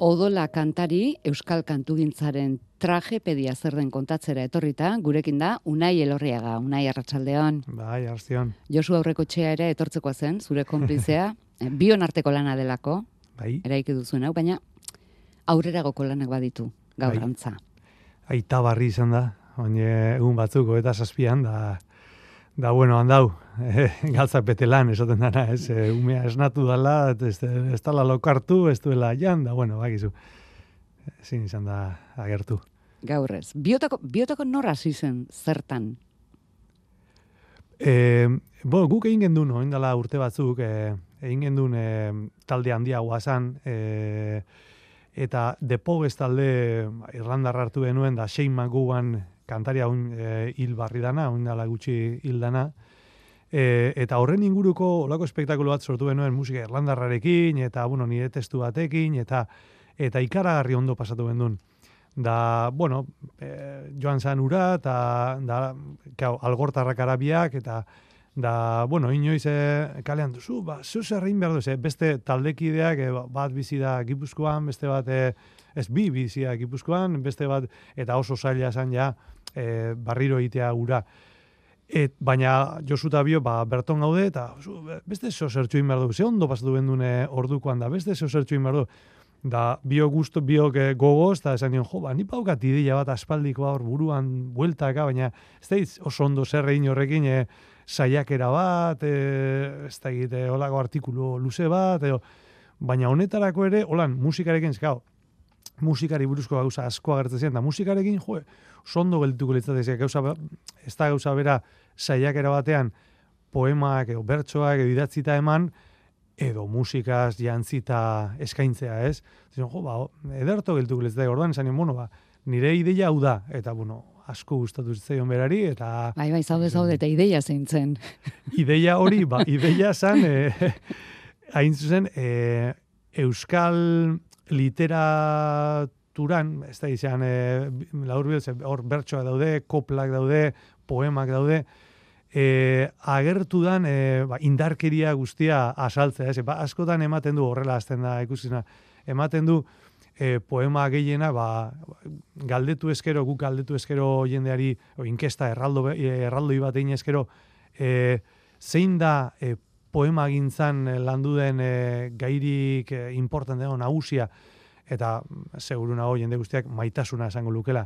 Odola kantari Euskal Kantugintzaren tragepedia zer den kontatzera etorrita, gurekin da, Unai Elorriaga, Unai Arratsaldeon. Bai, Arzion. Josu aurreko txea ere etortzeko zen, zure konplizea, bion arteko lana delako, bai. eraiki duzuen hau, baina aurrera goko lanak baditu, gaur bai. Aita barri izan da, oine egun batzuko eta zazpian, da, da bueno, handau, e, galtzak bete lan, esaten dara, ez, e, umea esnatu dala, ez, ez dala lokartu, ez duela jan, da, bueno, bakizu, ezin izan da agertu. Gaurrez, biotako, biotako norra zizen zertan? E, bo, guk egin gendun, oin dala urte batzuk, e, egin gendun e, talde handia guazan, e, eta depo talde Irlandarra hartu genuen, da Shane McGowan kantaria un e, hil barri dana, un dala gutxi hil dana, e, eta horren inguruko olako espektakulo bat sortu benuen musika irlandarrarekin, eta, bueno, nire testu batekin, eta eta ikaragarri ondo pasatu bendun. Da, bueno, e, joan zan ura, eta da, kau, algortarrak arabiak, eta da, bueno, inoiz e, kalean duzu, ba, zu zerrein behar duzu, beste taldekideak, e, bat bizi da gipuzkoan, beste bat, e, ez bi bizi da gipuzkoan, beste bat, eta oso zaila zan ja, e, barriro egitea gura. Et, baina Josu eta Bio, ba, berton gaude, eta beste zo zertxuin behar du, ze ondo pasatu bendune ordukoan da, beste zo zertxuin behar du. Da, bio gusto, bio gogoz, eta esan dion, jo, ba, ni paukat ideia bat aspaldiko hor buruan bueltaka, baina ez da oso ondo zer egin horrekin, e, saiakera bat, e, ez da egite, olako artikulu luze bat, edo, baina honetarako ere, holan, musikarekin, zekau, musikari buruzko gauza asko agertzen ziren, da musikarekin, jo, sondo geldituko litzatez, gauza, ez da gauza bera saiakera batean poemak edo bertsoak edo idatzita eman, edo musikaz jantzita eskaintzea, ez? Zion, jo, ba, ederto geldituko litzatez, orduan esan bueno, ba, nire ideia hau da, eta, bueno, asko gustatu zitzaion berari, eta... Bai, bai, zaude, zaude, eta ideia zein zen. Ideia hori, ba, ideia zan, e, hain zuzen, e, Euskal literaturan, ez da izan, e, laur hor bertsoak daude, koplak daude, poemak daude, e, agertu dan e, ba, indarkeria guztia asaltzea, ez, ba, askotan ematen du horrela azten da ikusina, ematen du e, poema gehiena, ba, galdetu eskero, guk galdetu eskero jendeari, o, inkesta erraldo, erraldo bat egin eskero, e, zein da e, poema gintzan eh, landu den e, gairik e, importante nagusia eta seguru nago jende guztiak maitasuna esango lukela.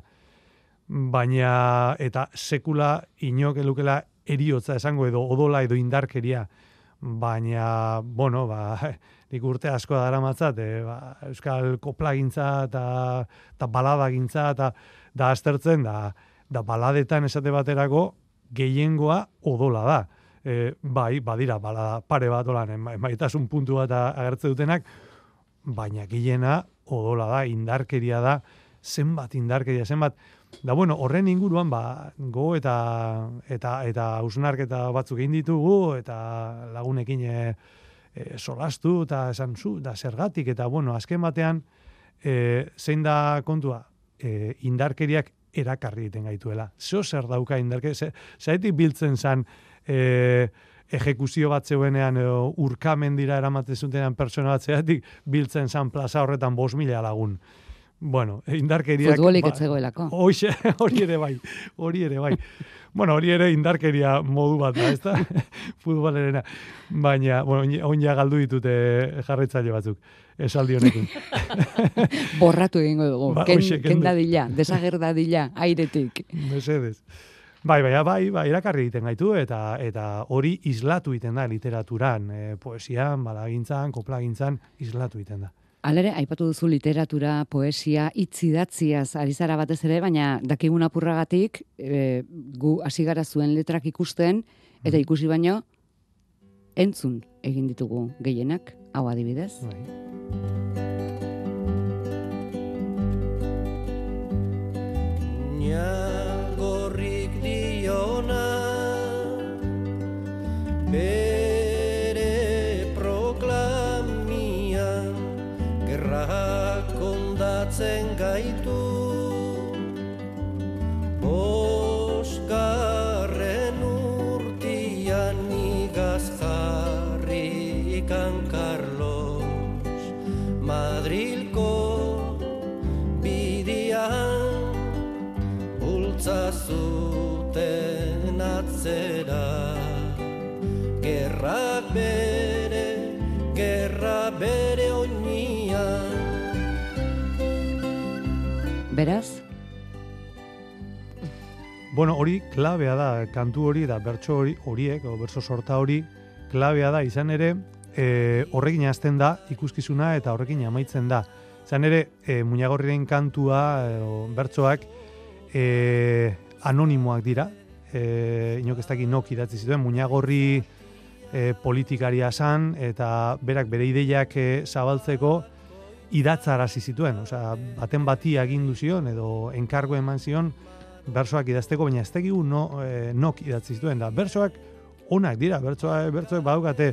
Baina eta sekula inoke lukela eriotza esango edo odola edo indarkeria. Baina bueno ba nik urte asko dara matzat e, ba, euskal koplagintza eta ta baladagintza eta da aztertzen da da baladetan esate baterako gehiengoa odola da. E, bai, badira, bala, pare bat olan, maitasun puntu bat agertze dutenak, baina gilena odola da, indarkeria da, zenbat indarkeria, zenbat, da bueno, horren inguruan, ba, go eta eta eta usnarketa batzuk egin ditugu, eta lagunekin e, e, solastu, eta esan zu, da zergatik, eta bueno, azken batean, e, zein da kontua, e, indarkeriak erakarri egiten gaituela. Zeo zer dauka indarkeria, zaitik biltzen zan, e, ejekuzio bat zeuenean edo urkamen dira eramaten zutenean persona bat biltzen zan plaza horretan bos mila lagun. Bueno, indarkeriak... Futbolik ba, etzegoelako. hori ere bai, hori ere bai. bueno, hori ere indarkeria modu bat da, ez da? Futbolerena. Baina, bueno, oin galdu ditute jarretzaile batzuk, esaldi honekin. Borratu egingo dugu, ba, ken, ken dadila, desager dadila, airetik. Mesedez. Bai, bai, bai, bai, irakarri egiten gaitu eta eta hori islatu egiten da literaturan, e, poesian, balagintzan, koplagintzan islatu egiten da. Alere, aipatu duzu literatura, poesia, itzidatziaz ari zara batez ere, baina dakigun apurragatik, e, gu hasi gara zuen letrak ikusten, eta mm. ikusi baino, entzun egin ditugu gehienak, hau adibidez. Bai. bere zuten atzera Gerrak bere, gerra bere oinian Beraz, Bueno, hori klabea da, kantu hori da, bertso hori horiek, o bertso sorta hori, klabea da, izan ere, e, horrekin hasten da ikuskizuna eta horrekin amaitzen da. Izan ere, e, muñagorriren kantua, e, o, bertsoak, e, anonimoak dira, e, inok ez dakit nok idatzi zituen, muñagorri e, politikaria san, eta berak bere ideiak e, zabaltzeko, idatzarazi zituen, osea, baten bati agindu zion, edo enkargo eman zion, bersoak idazteko, baina ez tegigu no, e, nok idatzi zituen da. Bersoak onak dira, bersoak, bersoak badaukate,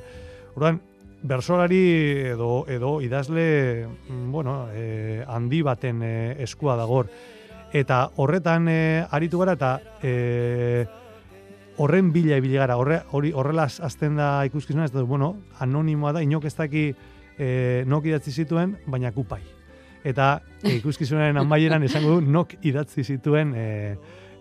orduan, bersolari edo, edo idazle, mm, bueno, e, handi baten e, eskua dagor. Eta horretan e, aritu gara eta e, horren bila ibili gara, horre, hori horrela azten da ikuskizuna, ez da, bueno, anonimoa da, inok ez daki e, nok idatzi zituen, baina kupai eta e, ikuskizunaren amaieran esango du nok idatzi zituen e,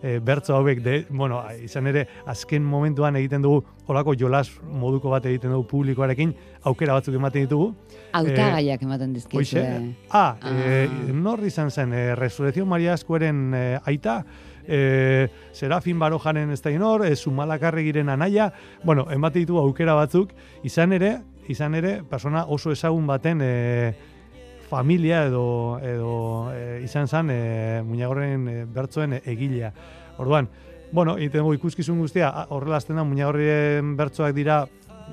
e, bertso hauek de, bueno, izan ere azken momentuan egiten dugu olako jolas moduko bat egiten dugu publikoarekin aukera batzuk ematen ditugu. Autagaiak ematen dizkizu. Hoxe, ah, ah. E, nor izan zen, e, Resurrección Maria Askoeren e, aita, e, Serafin Barojaren ez da inor, e, Zumalakarregiren anaia, bueno, ematen ditugu aukera batzuk, izan ere, izan ere, persona oso ezagun baten e, familia edo edo e, izan zen e, muñagorren e, bertzoen egilea. Orduan, bueno, itengo ikuskizun guztia, horrela azten da muñagorren bertzoak dira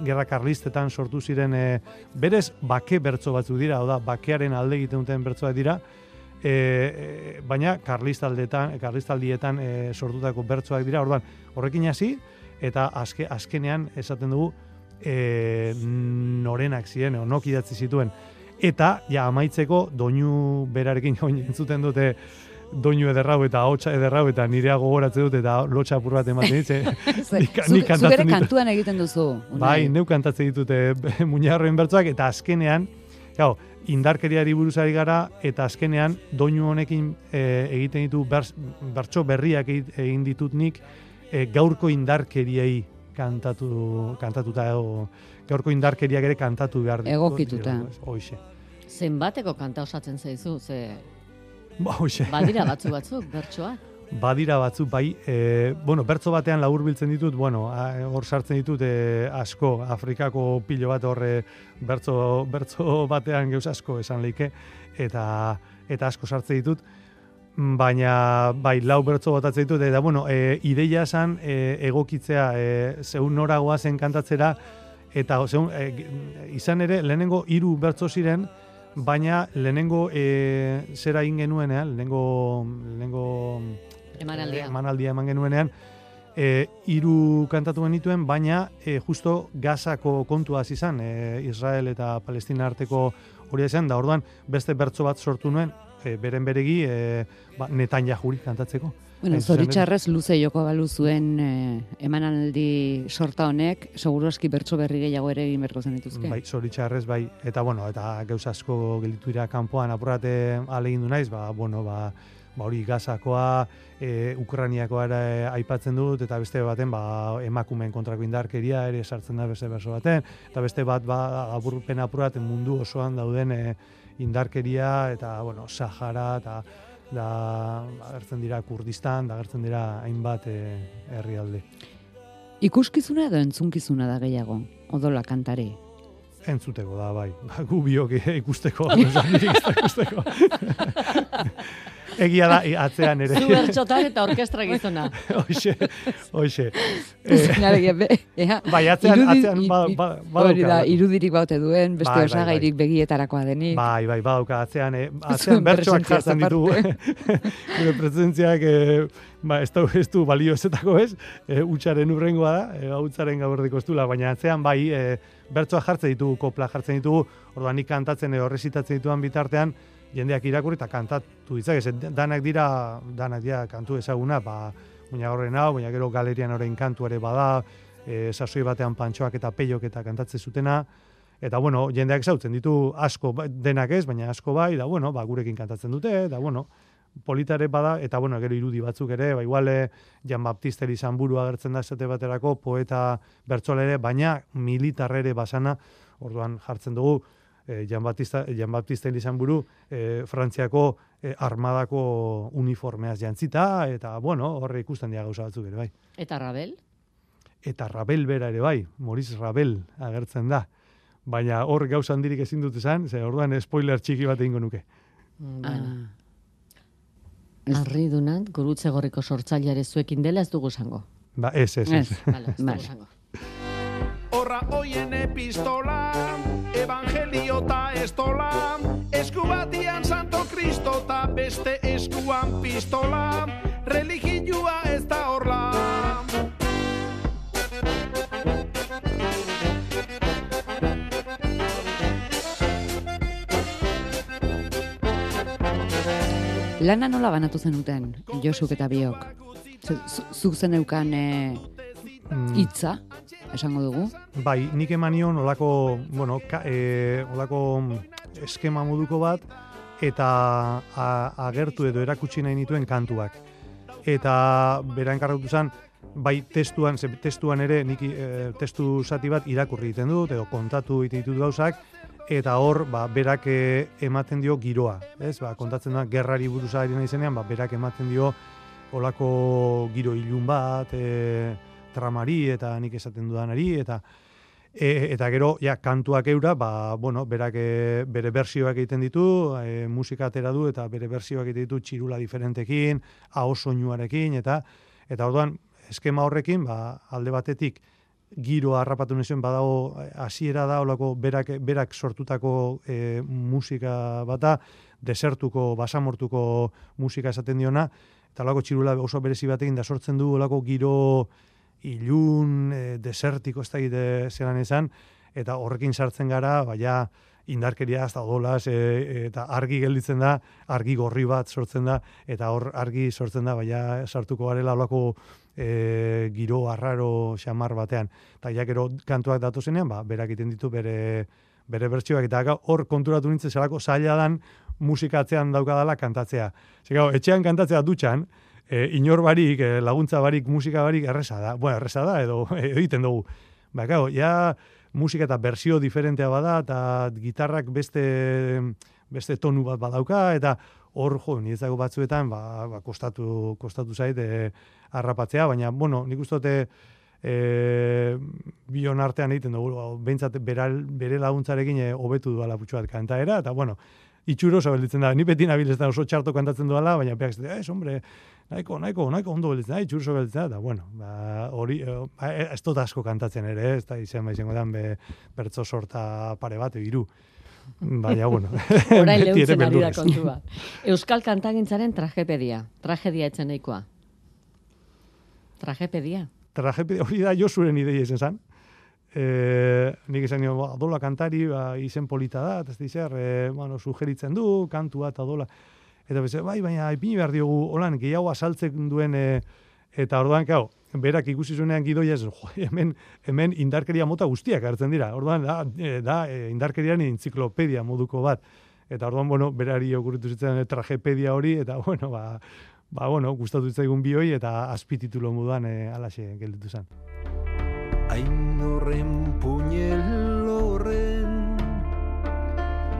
gerra karlistetan sortu ziren e, berez bake bertzo batzu dira, oda bakearen alde egiten duten bertzoak dira, e, e, baina karlistaldetan, karlistaldietan e, sortutako bertzoak dira, orduan, horrekin hasi eta azke, azkenean esaten dugu e, norenak ziren, onok idatzi zituen, eta ja amaitzeko doinu berarekin entzuten dute doinu ederrau eta hotxa ederrau eta nirea gogoratzen dut eta lotxa apur bat ematen ditze. nik Zubere kantuan egiten duzu. Bai, neu kantatzen ditute muñarroen bertzoak eta azkenean, gau, indarkeriari buruzari gara eta azkenean doinu honekin e, egiten ditu bertso berriak egin ditut nik e, gaurko indarkeriei kantatu, kantatuta edo gaurko indarkeriak ere kantatu behar ditu. Egokituta. Hoixe. Zenbateko kanta osatzen zaizu, ze... Ba, hoixe. Badira batzu batzuk, bertsoak. Badira batzu, bai, e, bueno, bertso batean laur biltzen ditut, bueno, hor sartzen ditut e, asko, Afrikako pilo bat horre bertso, bertso batean geuz asko esan leike, eta, eta asko sartzen ditut, baina bai lau bertso botatzen ditut eta bueno e, ideia esan e, egokitzea e, zeun noragoa zen kantatzera eta e, izan ere lehenengo hiru bertso ziren baina lehenengo e, zera egin genuenean lehenengo lehenengo emanaldia. emanaldia eman genuenean e, hiru kantatu genituen baina e, justo Gazako kontua izan e, Israel eta Palestina arteko hori izan da orduan beste bertso bat sortu nuen e, beren beregi e, ba, netan jahuri kantatzeko Bueno, zoritxarrez luze joko balu zuen eh, emanaldi sorta honek, seguru eski bertso berri gehiago ere egin berko zenituzke. Bai, zoritxarrez, bai, eta bueno, eta geuz asko gelitu dira kanpoan apurate alegin du naiz, ba, bueno, ba, ba hori gazakoa, e, Ukraniakoa ere aipatzen dut, eta beste baten, ba, emakumeen kontrako indarkeria ere sartzen da beste berso baten, eta beste bat, ba, aburpen apuraten mundu osoan dauden e, indarkeria, eta, bueno, Sahara, eta da agertzen dira Kurdistan, da agertzen dira hainbat e, herrialde. Ikuskizuna edo entzunkizuna da gehiago, odola kantare? Entzuteko da, bai. Ba, gu biok ikusteko. ikusteko. Egia da, atzean ere. Txotan eta orkestra gizona. Hoxe, hoxe. Eh, bai, atzean, atzean, ba, ba, Hori da, irudirik baute duen, beste bai, bai osagairik bai. begietarakoa denik. Bai, bai, badauka, atzean, eh, atzean bertsoak jartzen ditu. Gure presentziak, eh, ba, ez, du, ez du balio ezetako ez, eh, utxaren urrengoa da, eh, utzaren gaberdiko estula, baina atzean, bai, eh, bertsoak jartzen ditugu, kopla jartzen ditugu, orduan nik kantatzen edo resitatzen dituan bitartean, jendeak irakurri eta kantatu ditzak, ez danak dira, danak dira kantu ezaguna, ba, muina horren hau, baina gero galerian horrein kantu ere bada, e, sasoi batean pantxoak eta peiok eta kantatzen zutena, eta bueno, jendeak zautzen ditu asko ba, denak ez, baina asko bai, da bueno, ba, gurekin kantatzen dute, da bueno, politare bada, eta bueno, gero irudi batzuk ere, ba, igual eh, Jan Baptista izan buru agertzen da esate baterako, poeta bertsola ere, baina militar ere basana, orduan jartzen dugu, eh, Jan Baptista, Jan Baptista izan buru, eh, Frantziako eh, armadako uniformeaz jantzita, eta bueno, horre ikusten dira gauza batzuk ere, bai. Eta Rabel? Eta Rabel bera ere bai, Maurice Rabel agertzen da. Baina hor gauza handirik ezin dut esan, ze orduan spoiler txiki bat egingo nuke. Mm, Ah. Bueno. Ez- Arri dunat, gurutze gorriko sortzaileare zuekin dela ez dugu esango. Ba, ez, ez, ez. Ez. Vale, ez dugu esango. Horra hoien epistola, evangelio ta estola, esku batian santo kristo ta beste eskuan pistola, religioa ez da horla. Lana nola banatu zenuten, Josuk eta biok? Zu- zu- Zuk zen eukan Mm, hitza, esango dugu. bai, nik emanion olako, bueno, ka, e, olako eskema moduko bat, eta a, agertu edo erakutsi nahi nituen kantuak. Eta bera enkargatu zen, bai testuan, ze testuan ere nik e, testu zati bat irakurri egiten dut, edo kontatu egiten ditut gauzak, eta hor, ba, berak e, ematen dio giroa, ez? Ba, kontatzen da, gerrari buruz ari nahi ba, berak ematen dio olako giro ilun bat, e, tramari eta nik esaten dudanari, eta e, eta gero, ja, kantuak eura, ba, bueno, berak e, bere bersioak egiten ditu, e, musika atera du, eta bere bersioak egiten ditu txirula diferentekin, aho soinuarekin, eta eta orduan, eskema horrekin, ba, alde batetik, giro harrapatu nezuen badago hasiera da olako berak berak sortutako e, musika bata desertuko basamortuko musika esaten diona eta olako txirula oso berezi batekin da sortzen du olako giro ilun e, desertiko ez da gite zelan esan eta horrekin sartzen gara baina indarkeria ez da odolaz e, eta argi gelditzen da argi gorri bat sortzen da eta hor argi sortzen da baina sartuko garela olako e, giro arraro xamar batean. Eta ja gero kantuak datu zenean, ba, berak egiten ditu bere, bere bertsioak, eta hor konturatu nintzen zelako zaila dan musikatzean daukadala kantatzea. Zer, etxean kantatzea dutxan, e, inor barik, e, laguntza barik, musika barik erresa da. Bueno, erresa da, edo egiten dugu. Ba, gau, ja musika eta bersio diferentea bada, eta gitarrak beste, beste tonu bat badauka, eta hor, jo, niretzako batzuetan, ba, ba, kostatu, kostatu zait, e, harrapatzea, baina, bueno, nik uste dute e, bion artean egiten dugu, behintzat beral, bere laguntzarekin eh, hobetu duala putxu bat kantaera, eta, bueno, itxuro oso belditzen da, ni beti nabil ez da oso txarto kantatzen duala, baina peak ez, ez, hombre, nahiko, nahiko, nahiko ondo itxuro oso belditzen da, bueno, ba, hori, eh, ba, eh, ez dut asko kantatzen ere, ez da, izan ba, izango dan, be, bertso sorta pare bat, hiru Baina, bueno, Orain lehuntzen ari da kontua. Euskal kantagintzaren tragepedia. Tragedia etzen nahikoa. Tragepedia. tragedia hori da Josuren ideia izan zen. E, nik esan nio, ba, adola kantari, ba, izen polita da, ez dizer, e, bueno, sugeritzen du, kantua eta adola. Eta beze, bai, baina ipini behar diogu, holan, gehiago asaltzen duen, e, eta orduan, kau, berak ikusi zuenean gidoia, ez, jo, hemen, hemen indarkeria mota guztiak hartzen dira. Orduan, da, e, da e, indarkerian entziklopedia moduko bat. Eta orduan, bueno, berari okurritu zitzen tragepedia hori, eta, bueno, ba, ba, bueno, gustatu zitzaigun bioi, eta azpititulo moduan e, alaxe gelditu zen. Hain horren puñel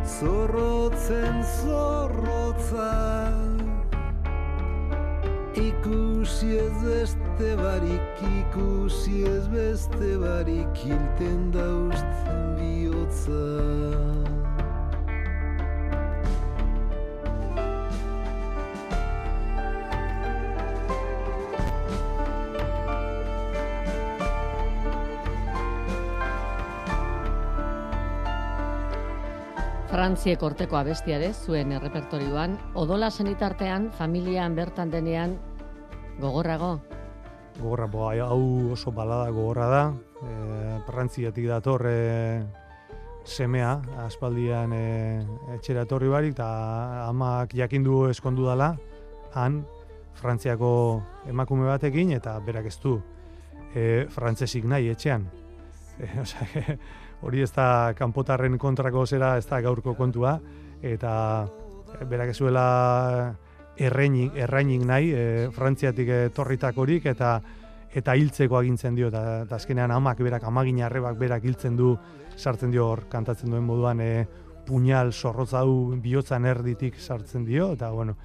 Zorrotzen zorrotza Ikusi ez beste barik, ikusi ez beste barik Hilten dauzten bihotza Frantziek orteko abestia ere zuen errepertorioan, odola senitartean, familian bertan denean, gogorrago. Gogorra, bo, hau oso balada gogorra da. E, Prantziatik dator e, semea, aspaldian e, etxera etorri barik, eta amak jakindu eskondu dala, han, Frantziako emakume batekin, eta berak ez du e, frantzesik nahi etxean. E, osea, hori ez da kanpotarren kontrako zera, ez da gaurko kontua, eta berak ez zuela erreinik, erreinik nahi, e, frantziatik etorritakorik, eta eta hiltzeko agintzen dio, eta, eta azkenean amak berak, amagin arrebak berak hiltzen du, sartzen dio hor, kantatzen duen moduan, e, puñal zorrotzau bihotzan erditik sartzen dio, eta bueno,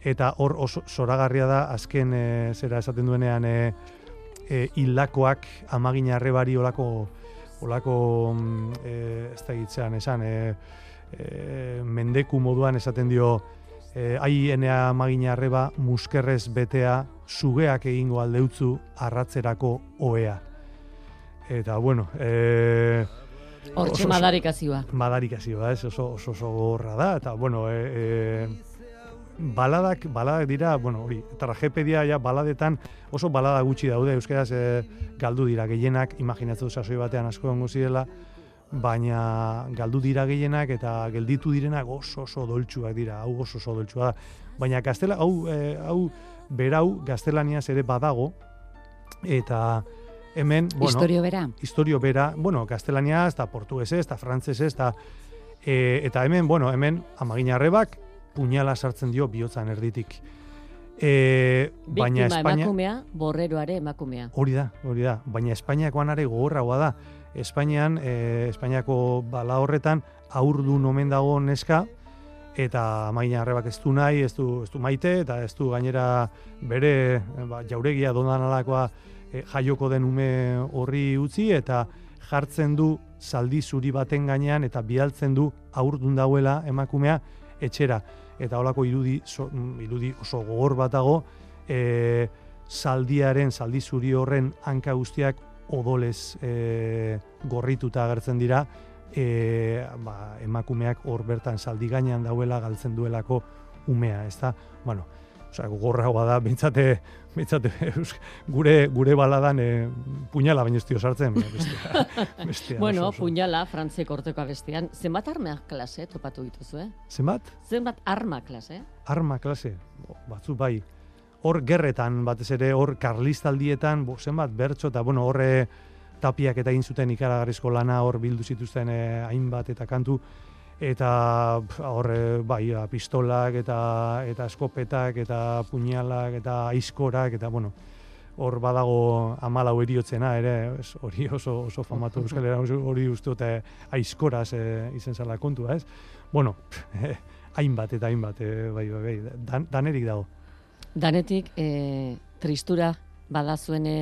eta hor oso soragarria da, azken e, zera esaten duenean, e, e, hilakoak amagin arrebari olako, olako mm, e, ez da gitzean, esan, e, e, mendeku moduan esaten dio, e, ai enea magina arreba muskerrez betea sugeak egingo aldeutzu arratzerako oea. Eta, bueno... E, Hortxe madarikazioa. Madarikazioa, ez, oso, oso, oso gorra da, eta, bueno, e, e, baladak, baladak dira, bueno, hori, tragepedia ja baladetan oso balada gutxi daude, euskaraz e, galdu dira gehienak, imaginatzen sasoi batean asko gongo zirela, baina galdu dira gehienak eta gelditu direnak oso oso doltsuak dira, hau oso oso doltsua da. Baina gaztela, hau, e, hau berau gaztelaniaz ere badago, eta hemen, bueno... Historio bera. Historio bera, bueno, gaztelaniaz, eta portuguesez, eta frantzesez, eta, e, eta hemen, bueno, hemen amagina arrebak, puñala sartzen dio bihotzan erditik. E, baina Espainia... emakumea, borreroare emakumea. Hori da, hori da. Baina Espainiakoan are gogorragoa da. Espainian, e, Espainiako bala horretan, aurdu nomen dago neska, eta maina arrebak ez du nahi, ez du, ez du maite, eta ez du gainera bere ba, jauregia dondan alakoa e, jaioko den ume horri utzi, eta jartzen du zaldi zuri baten gainean, eta bialtzen du aurdun dauela emakumea etxera. Eta holako irudi, so, irudi oso gogor batago, e, zaldiaren, zaldi zuri horren hanka guztiak odolez e, gorrituta agertzen dira, e, ba, emakumeak hor bertan saldi gainean dauela galtzen duelako umea, ez da? Bueno, osea, gogorragoa da, bintzate, bintzate gure, gure baladan e, puñala baino estio sartzen. Bestia, bestia, Bueno, oso, oso. puñala, frantziek orteko abestian. Zenbat arma klase topatu dituzu, eh? Zenbat? Zenbat arma klase? Arma klase, batzu bai. Hor gerretan, batez ere, hor karlistaldietan, bo, zenbat bertso, eta bueno, horre tapiak eta egin zuten ikaragarrizko lana hor bildu zituzten eh, hainbat eta kantu, eta pf, hor eh, bai, a, pistolak eta eta eskopetak eta puñalak eta aizkorak eta bueno, hor badago amalau eriotzena ere, hori oso, oso famatu euskal hori uste dute aizkoraz eh, izen zala kontua, ez? Bueno, hainbat eta hainbat, eh, bai, bai, bai, dan, danerik dago. Danetik, e, tristura badazuen e,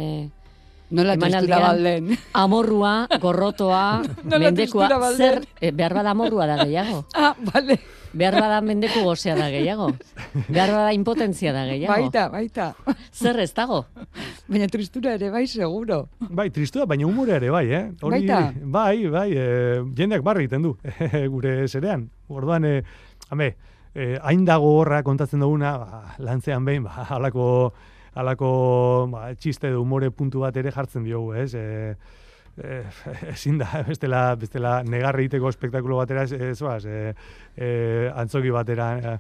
Nola tristura balden. amorrua, gorrotoa, Nola mendekua, tristura zer, e, behar bada amorrua da gehiago. Ah, bale. Behar bada mendeku gozea da gehiago. Behar bada impotentzia da gehiago. Baita, baita. Zer ez dago? Baina tristura ere bai, seguro. Bai, tristua, baina humore ere bai, eh? Baita. Bai, bai, e, jendeak barri egiten du, gure zerean. Orduan, e, hame, e, hain dago horra kontatzen duguna, ba, lantzean behin, ba, alako, alako ba, txiste edo humore puntu bat ere jartzen diogu, ez? E, e, ezin da, bestela, bestela negarri egiteko espektakulo batera, ez, ez baz, e, e, antzoki batera e,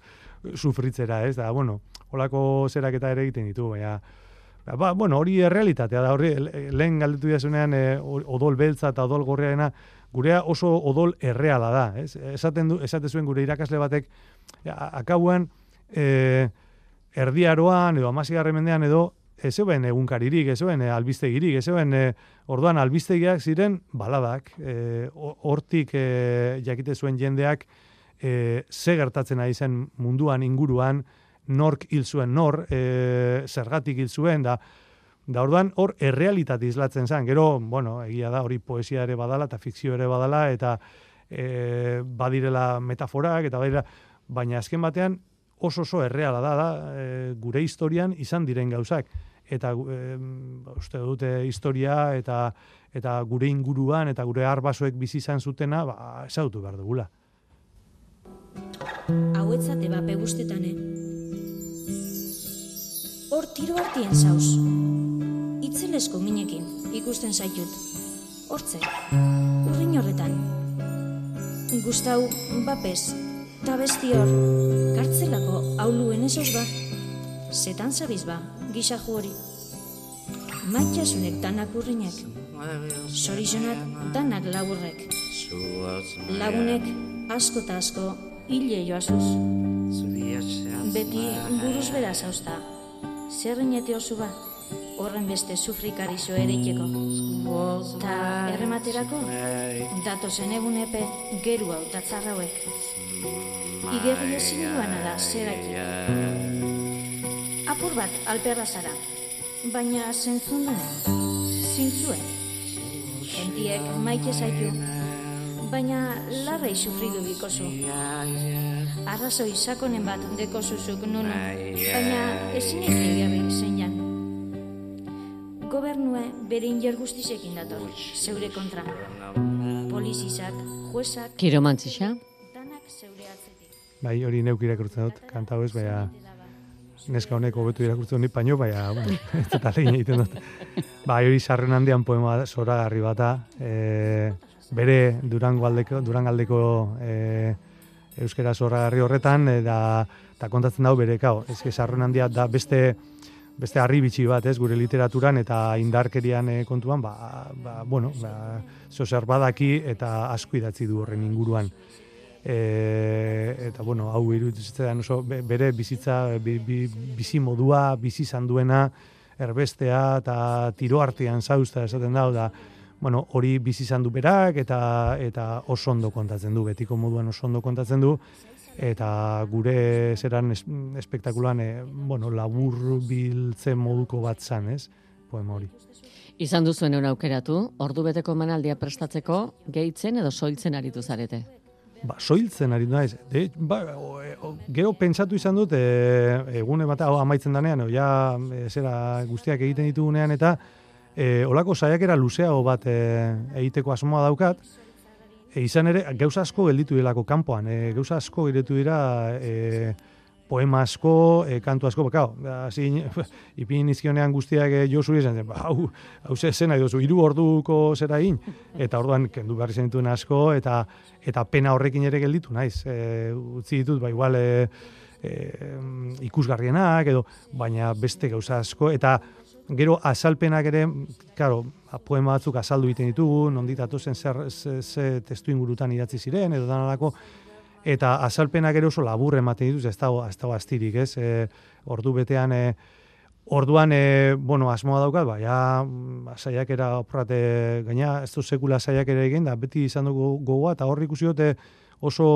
sufritzera, ez? Da, bueno, holako zerak eta ere egiten ditu, baina, Ba, ba, bueno, hori errealitatea da, hori le- lehen galdetu diazunean e, odol beltza eta odol gorriarena, gurea oso odol erreala da, ez? Esaten du, esate zuen gure irakasle batek, a- akabuan, e, erdiaroan edo amazigarren mendean edo, ez zeuen egunkaririk, ez zeuen e, albistegirik, ez zeuen e, orduan albistegiak ziren baladak, e, ho- hortik e, jakite zuen jendeak e, ze gertatzen ari zen munduan, inguruan, nork hil zuen nor, e, zergatik hil zuen, da, da orduan hor errealitate islatzen zen. Gero, bueno, egia da hori poesia ere badala eta fikzio ere badala eta e, badirela metaforak eta badira, baina azken batean oso oso erreala da, da e, gure historian izan diren gauzak eta e, uste dute historia eta eta gure inguruan eta gure arbasoek bizi izan zutena, ba, ezagutu behar dugula. Hauetzate bape guztetan, eh? Hor tiro hartien zauz. Itzelesko minekin, ikusten zaitut. Hortze, urrin horretan. Gustau, bapez, ta besti hor, kartzelako auluen esos ba. Zetan zabiz ba, gixaju hori. Maitxasunek danak urrinek, sorizonak danak laburrek. Lagunek asko eta asko hile joazuz. beti buruz bera zauzta. Zerrinete oso ba, horren beste sufrikari zo ereiteko. Ta errematerako, datozen egun epe geru hau tatzarrauek. Igerri ezin duana da zeraki. Apur bat alperra zara, baina zentzun dune, zintzue. Gentiek maite zaitu, baina larrei sufridu bikozu. Arrazoi sakonen bat dekozuzuk nunu, baina ezin egiarri zeinan. Gobernue bere inger guztizekin dator, zeure kontra. Polizizak, juezak, Kiromantzixa. Bai, hori neuk irakurtzen dut, kanta hau baina neska honek hobetu irakurtzen dut baino, baina, ez dut alegin egiten dut. Bai, hori sarren handian poema zoragarri bata, e, bere Durango aldeko, Durangaldeko e, euskera zoragarri horretan, eta eta kontatzen dau bere, kau, ez sarren handia da beste beste harri bitxi bat, ez, gure literaturan eta indarkerian e, kontuan, ba, ba, bueno, ba, badaki eta asko idatzi du horren inguruan. E, eta bueno, hau iruditzen oso be- bere bizitza bi, bi, bizi modua, bizi izan duena, erbestea eta tiro artean zauzta esaten da, da bueno, hori bizi izan du berak eta eta oso ondo kontatzen du, betiko moduan oso ondo kontatzen du eta gure zeran es, espektakulan e, bueno, labur biltzen moduko bat zan, ez? Poema hori. izan duzuen aukeratu, ordu beteko manaldia prestatzeko, gehitzen edo soiltzen aritu zarete. Ba, soiltzen ari naiz. De, ba, o, o, gero pentsatu izan dut, e, egune bat hau amaitzen danean, ja, e, zera guztiak egiten ditugunean, eta e, olako saiakera luzeago bat e, egiteko asmoa daukat, e, izan ere, gauza asko gelditu delako kanpoan, e, gauza asko gelditu dira e, poema asko, e, kantu asko, ba, kao, hasi ipin nizkionean guztiak e, Josu izan zen, ba, hau, hau ze zena edo hiru orduko zera egin, eta orduan kendu behar izan dituen asko, eta eta pena horrekin ere gelditu naiz. E, utzi ditut, ba, igual, e, e, ikusgarrienak, edo, baina beste gauza asko, eta gero azalpenak ere, claro, poema batzuk azaldu egiten ditugu, nondit atozen zer, ze, ze testu ingurutan idatzi ziren, edo danalako, eta azalpenak ere oso labur ematen dituz, ez dago, ez dago astirik, ez? E, ordu betean, e, orduan, e, bueno, asmoa daukat, ba, ja, mm, saiakera oprate, gaina, ez du sekula saiakera egin, da, beti izan dugu gogoa, eta hor ikusi dute oso,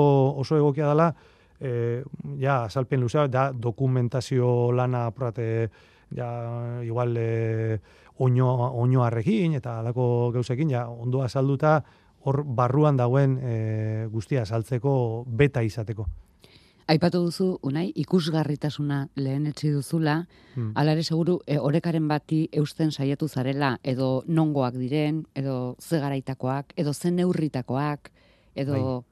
oso egokia dela, e, ja, azalpen luzea, da, dokumentazio lana oprate, ja, igual, e, oino, oinoarrekin, eta alako gauzekin, ja, ondo azalduta, hor barruan dagoen e, guztia azaltzeko beta izateko. Aipatu duzu, unai, ikusgarritasuna lehen etxi duzula, Hmm. Hala ere seguru e, orekaren bati eusten saiatu zarela edo nongoak diren, edo ze garaitakoak, edo ze neurritakoak, edo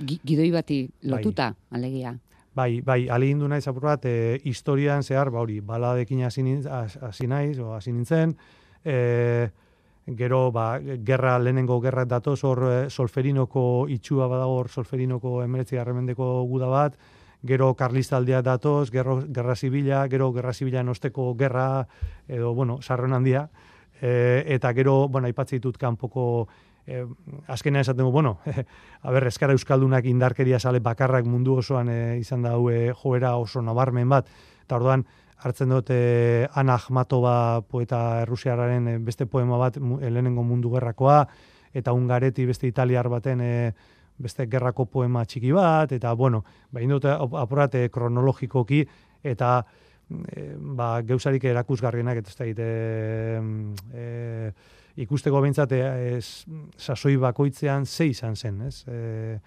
gi- gidoi bati lotuta, alegia. Bai, bai, alindu naiz apur bat, e, historian zehar, ba hori, baladekin hasi naiz, o hasi nintzen, e, gero, ba, gerra, lehenengo gerra datoz hor e, solferinoko itxua badago hor solferinoko emeretzi garremendeko guda bat, gero karlistaldia datoz, gerro, gerra zibila, gero gerra zibila osteko gerra, edo, bueno, sarron handia, e, eta gero, bueno, aipatzen ditut kanpoko eh, azkenean esaten du, bueno, a ber, eskara euskaldunak indarkeria sale bakarrak mundu osoan eh, izan da e, joera oso nabarmen bat, eta orduan hartzen dut e, Ana Akhmatova poeta errusiararen eh, beste poema bat eh, lehenengo mundu gerrakoa, eta Ungareti beste italiar baten e, beste gerrako poema txiki bat, eta bueno, behin dut apurat e, kronologikoki, eta e, ba, geusarik erakusgarrienak, eta ez da egite, e, ikusteko behintzat e, sasoi bakoitzean ze izan zen, ez? E,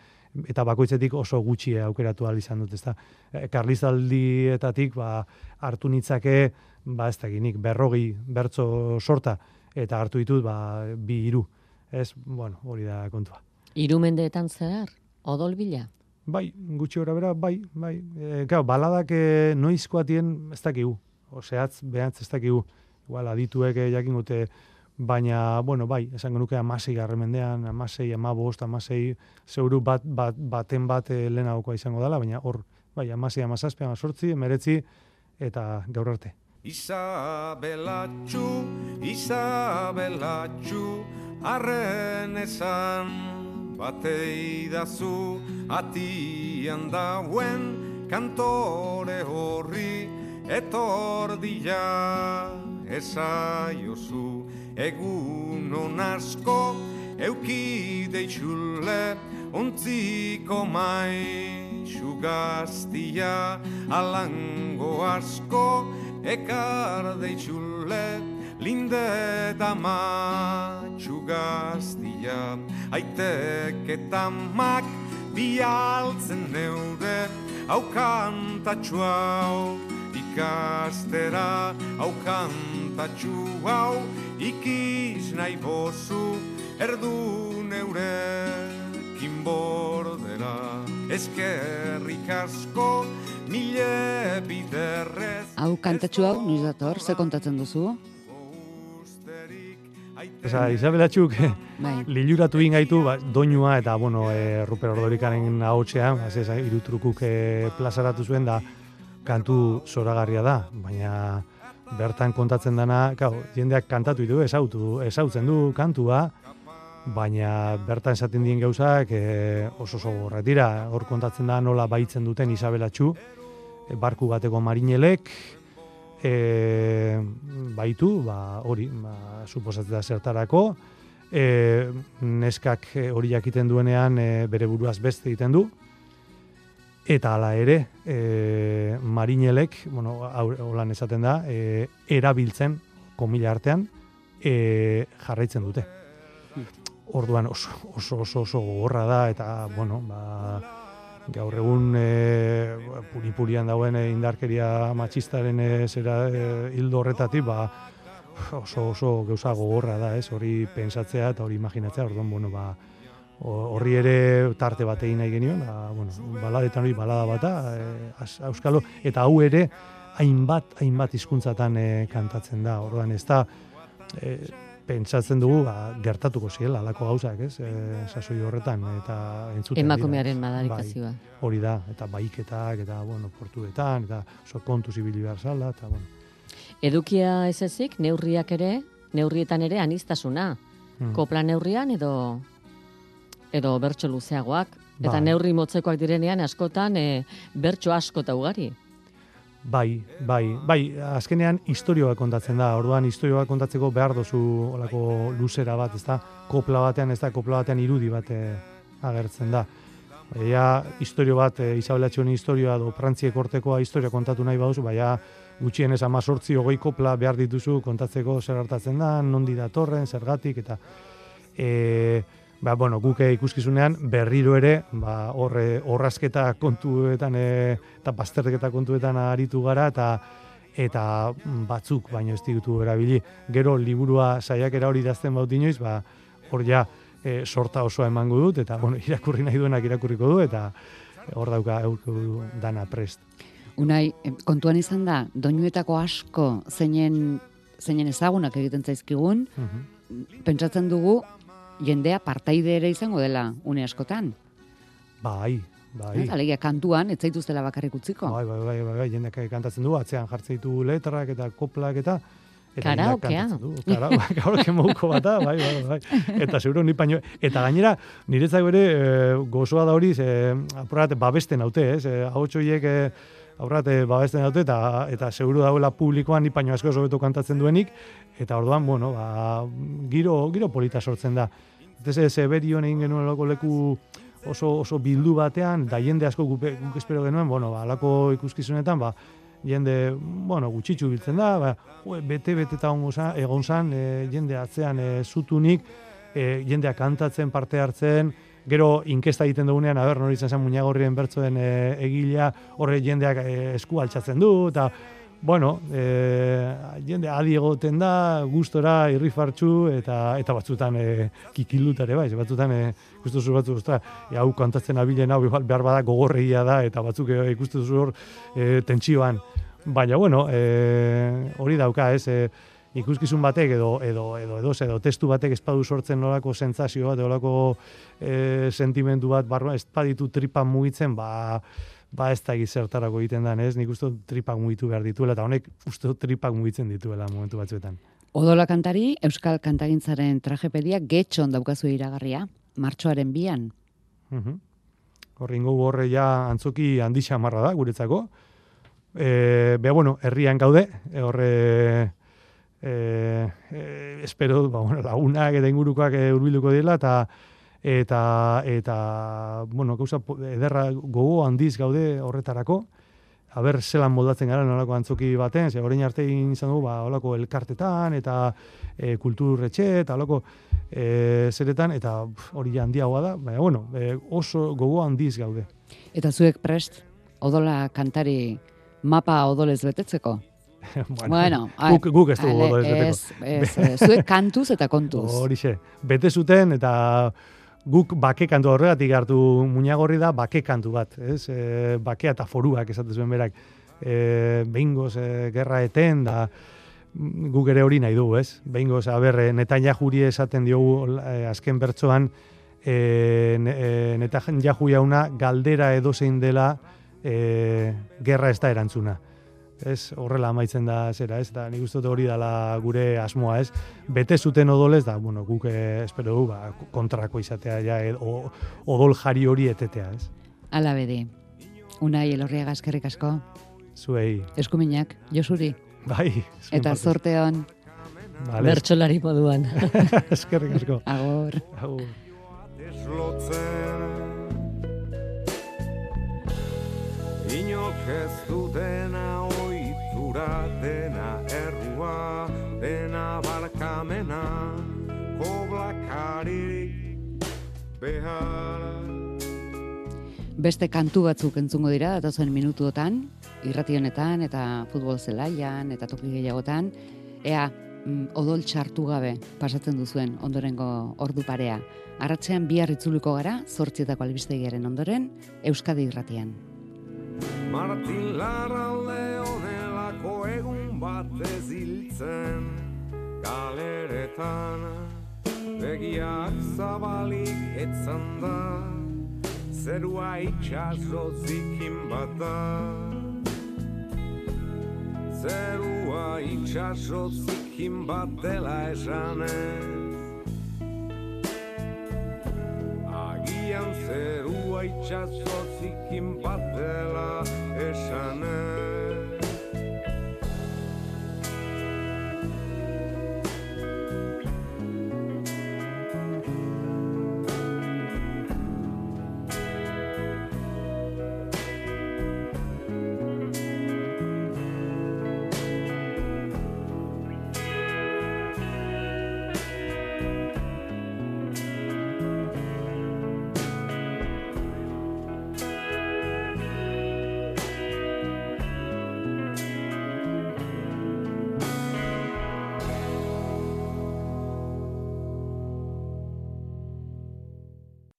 eta bakoitzetik oso gutxi aukeratu ahal izan dut, ezta. E, Karlizaldietatik ba, hartu nitzake, ba ez dakinik, berrogi bertso sorta, eta hartu ditut ba, bi hiru. Ez, bueno, hori da kontua. Hiru mendeetan zehar, odol bila. Bai, gutxi gora bera, bai, bai. E, claro, baladak e, noizkoatien ez dakigu. Oseatz, behatz ez dakigu. Igual, adituek e, jakin gute, baina, bueno, bai, esango nuke amasei garremendean, amasei, amabost, amasei, zeuru bat, bat, baten bat e, lehenagokoa izango dela, baina hor, bai, amasei, amazazpi, amazortzi, emeretzi, eta gaur arte. Isabelatxu, Isabelatxu, arren esan batei dazu atian dauen kantore horri etor dila esaiozu egun asko eukide itxule ontziko mai xugaztia alango asko ekar deitxule linde dama xugaztia aitek eta mak bialtzen neure aukantatxu hau ikastera aukantatxu hau ikiz nahi bozu erdu neure kinbordera eskerrik asko mile biderrez Hau kantatxu hau, noiz dator, ze kontatzen duzu? Osa, Isabela Txuk, Bai. liluratu ingaitu, ba, doinua eta, bueno, e, Ruper Ordorikaren ahotxean, ba, zez, irutrukuk e, plazaratu zuen da, kantu zoragarria da, baina bertan kontatzen dana, kau, jendeak kantatu ditu, ezautu, ezautzen du kantua, baina bertan esaten dien gauzak e, oso oso gorretira, hor kontatzen da nola baitzen duten Isabela Txu, e, barku bateko marinelek, e, baitu, ba, hori, ba, suposatzen da zertarako, e, neskak hori jakiten duenean e, bere buruaz beste egiten du, eta hala ere, e, marinelek, bueno, holan esaten da, e, erabiltzen, komila artean, e, jarraitzen dute. Orduan oso oso oso, oso gogorra da eta bueno, ba, gaur egun e, puri-purian dauen e, indarkeria matxistaren e, zera e, hildo horretatik, ba, oso oso gauza gogorra da, ez? Hori pensatzea eta hori imaginatzea, orduan, bueno, ba, horri ere tarte bat egin nahi genion, da, bueno, baladetan hori balada bata, e, az- auskalo, eta hau ere hainbat, hainbat hizkuntzatan e, kantatzen da, orduan ez da, e, pentsatzen dugu ba, gertatuko ziela alako gauzak, ez? E, sasoi horretan eta entzuten Emakumearen madarikazioa. Bai, hori da, eta baiketak eta bueno, portuetan eta oso kontuz ibili behar zala eta bueno. Edukia ez ezik, neurriak ere, neurrietan ere anistasuna. mm. Kopla neurrian edo edo bertso luzeagoak. Eta Bai. neurri motzekoak direnean askotan e, bertso asko eta ugari. Bai, bai, bai, azkenean historioa kontatzen da. Orduan historioa kontatzeko behar dozu olako luzera bat, ezta? Kopla batean, ez da, kopla batean irudi bat eh, agertzen da. Baina historio bat, e, Isabel historioa do Frantziek ortekoa historia kontatu nahi baduzu, baina gutxienez amazortzi hogei kopla behar dituzu kontatzeko zer hartatzen da, nondi datorren, zergatik, eta e, ba, bueno, guke ikuskizunean berriro ere, ba, horre, horrazketa kontuetan e, eta bazterketa kontuetan aritu gara, eta eta batzuk baino ez ditutu erabili. Gero liburua saiakera hori dazten baut inoiz, ba, hor ja e, sorta osoa emango dut, eta bueno, irakurri nahi duenak irakurriko du, eta hor dauka eurko dana prest. Unai, kontuan izan da, doinuetako asko zeinen, zeinen ezagunak egiten zaizkigun, Mhm. pentsatzen dugu jendea partaide ere izango dela une askotan. Bai, bai. Alegia kantuan, ez zaituztela bakarrik utziko. Bai, bai, bai, bai, bai, jendeak kantatzen du, atzean jartzen ditu letrak eta koplak eta eta Karaokea. karaoke moduko bata, bai, bai, bai. Eta seguro ni paino, eta gainera, niretzako ere e, gozoa da hori, e, apurat, babesten haute, ez? E, Ahotxo horiek, e, aurrat, e, babesten haute, eta, eta seguro dauela publikoan ni paino asko hobeto kantatzen duenik, eta orduan, bueno, ba, giro, giro polita sortzen da. Ez, Eberion egin genuen lako leku oso, oso bildu batean, da jende asko guk, guk espero genuen, bueno, ba, alako ikuskizunetan, ba, jende, bueno, gutxitxu biltzen da, ba, bete-bete eta egon zan, e, jende atzean e, zutunik, e, jendeak kantatzen, parte hartzen, gero inkesta egiten dugunean, aber, nori izan zen muñagorrien bertzoen e, egilea, horre jendeak e, esku altxatzen du, eta, bueno, e, jende adi egoten da, gustora, irrifartxu, eta eta batzutan e, kikilutare bai, batzutan e, ikustu zu batzu, ostra, e, hau kantatzen abilen hau behar bada gogorregia da, eta batzuk e, ikustu zu hor e, tentsioan. Baina, bueno, e, hori dauka, ez, e, ikuskizun batek edo edo edo edo edo testu batek espadu sortzen nolako sentsazio bat, nolako e, sentimendu bat barruan ez baditu tripa mugitzen, ba ba ez da zertarako egiten dan, ez? Nik uste tripak mugitu behar dituela, eta honek uste tripak mugitzen dituela momentu batzuetan. Odola kantari, Euskal Kantagintzaren trajepedia getxon daukazu iragarria, martxoaren bian. Mhm. Horringo horre ja antzoki handi xamarra da, guretzako. E, Bea, bueno, herrian gaude, e, horre e, e, espero, ba, bueno, lagunak eta ingurukoak e, urbiluko dela, eta eta eta bueno, gauza ederra gogo handiz gaude horretarako. Aber zelan moldatzen gara nolako antzoki baten, ze orain arte izan dugu, ba, holako elkartetan eta e, kulturretxe eta holako e, zeretan eta hori handiagoa da, baina bueno, e, oso gogo handiz gaude. Eta zuek prest, odola kantari mapa odolez betetzeko? Bueno, ai, guk, guk ez dugu ale, odolez beteko. Ez, ez, ez, zuek kantuz eta kontuz. Horixe, bete zuten eta guk bake kantu horregatik hartu muñagorri da bake kantu bat, ez? E, bakea eta foruak esaten zuen berak. E, behingoz e, gerra eten da guk ere hori nahi dugu, ez? Behingoz, aber, e, Netanyahu esaten diogu e, azken bertsoan e, e, Netanyahu jauna galdera edozein dela e, gerra ez da erantzuna. Ez, horrela amaitzen da zera, ez, da nik uste dut hori dala gure asmoa, ez, bete zuten odolez, da, bueno, guk eh, espero du, ba, kontrako izatea, ja, ed, o, odol jari hori etetea, ez, Ala bedi. Unai elorriaga eskerrik asko, zuei, eskuminak, josuri, bai, eta zorte hon, Vale, Bertsolari moduan. eskerrik asko. agor. Agur. deslotzen Inok ez dutena dena errua dena barkamena koblakarik behar Beste kantu batzuk entzungo dira, datozen minutuotan, irrati honetan eta futbol zelaian eta toki gehiagotan, ea mm, odol txartu gabe pasatzen duzuen ondorengo ordu parea. Arratzean bihar itzuliko gara, zortzietako albistegiaren ondoren, Euskadi irratian. Martin Larralde honelako egun batez hiltzen Galeretan. Begiak zabalik etzan da Zerua itxaso zikin bat da. Zerua itxaso zikin bat dela esanez. Agian zerua itxaso zikin bat dela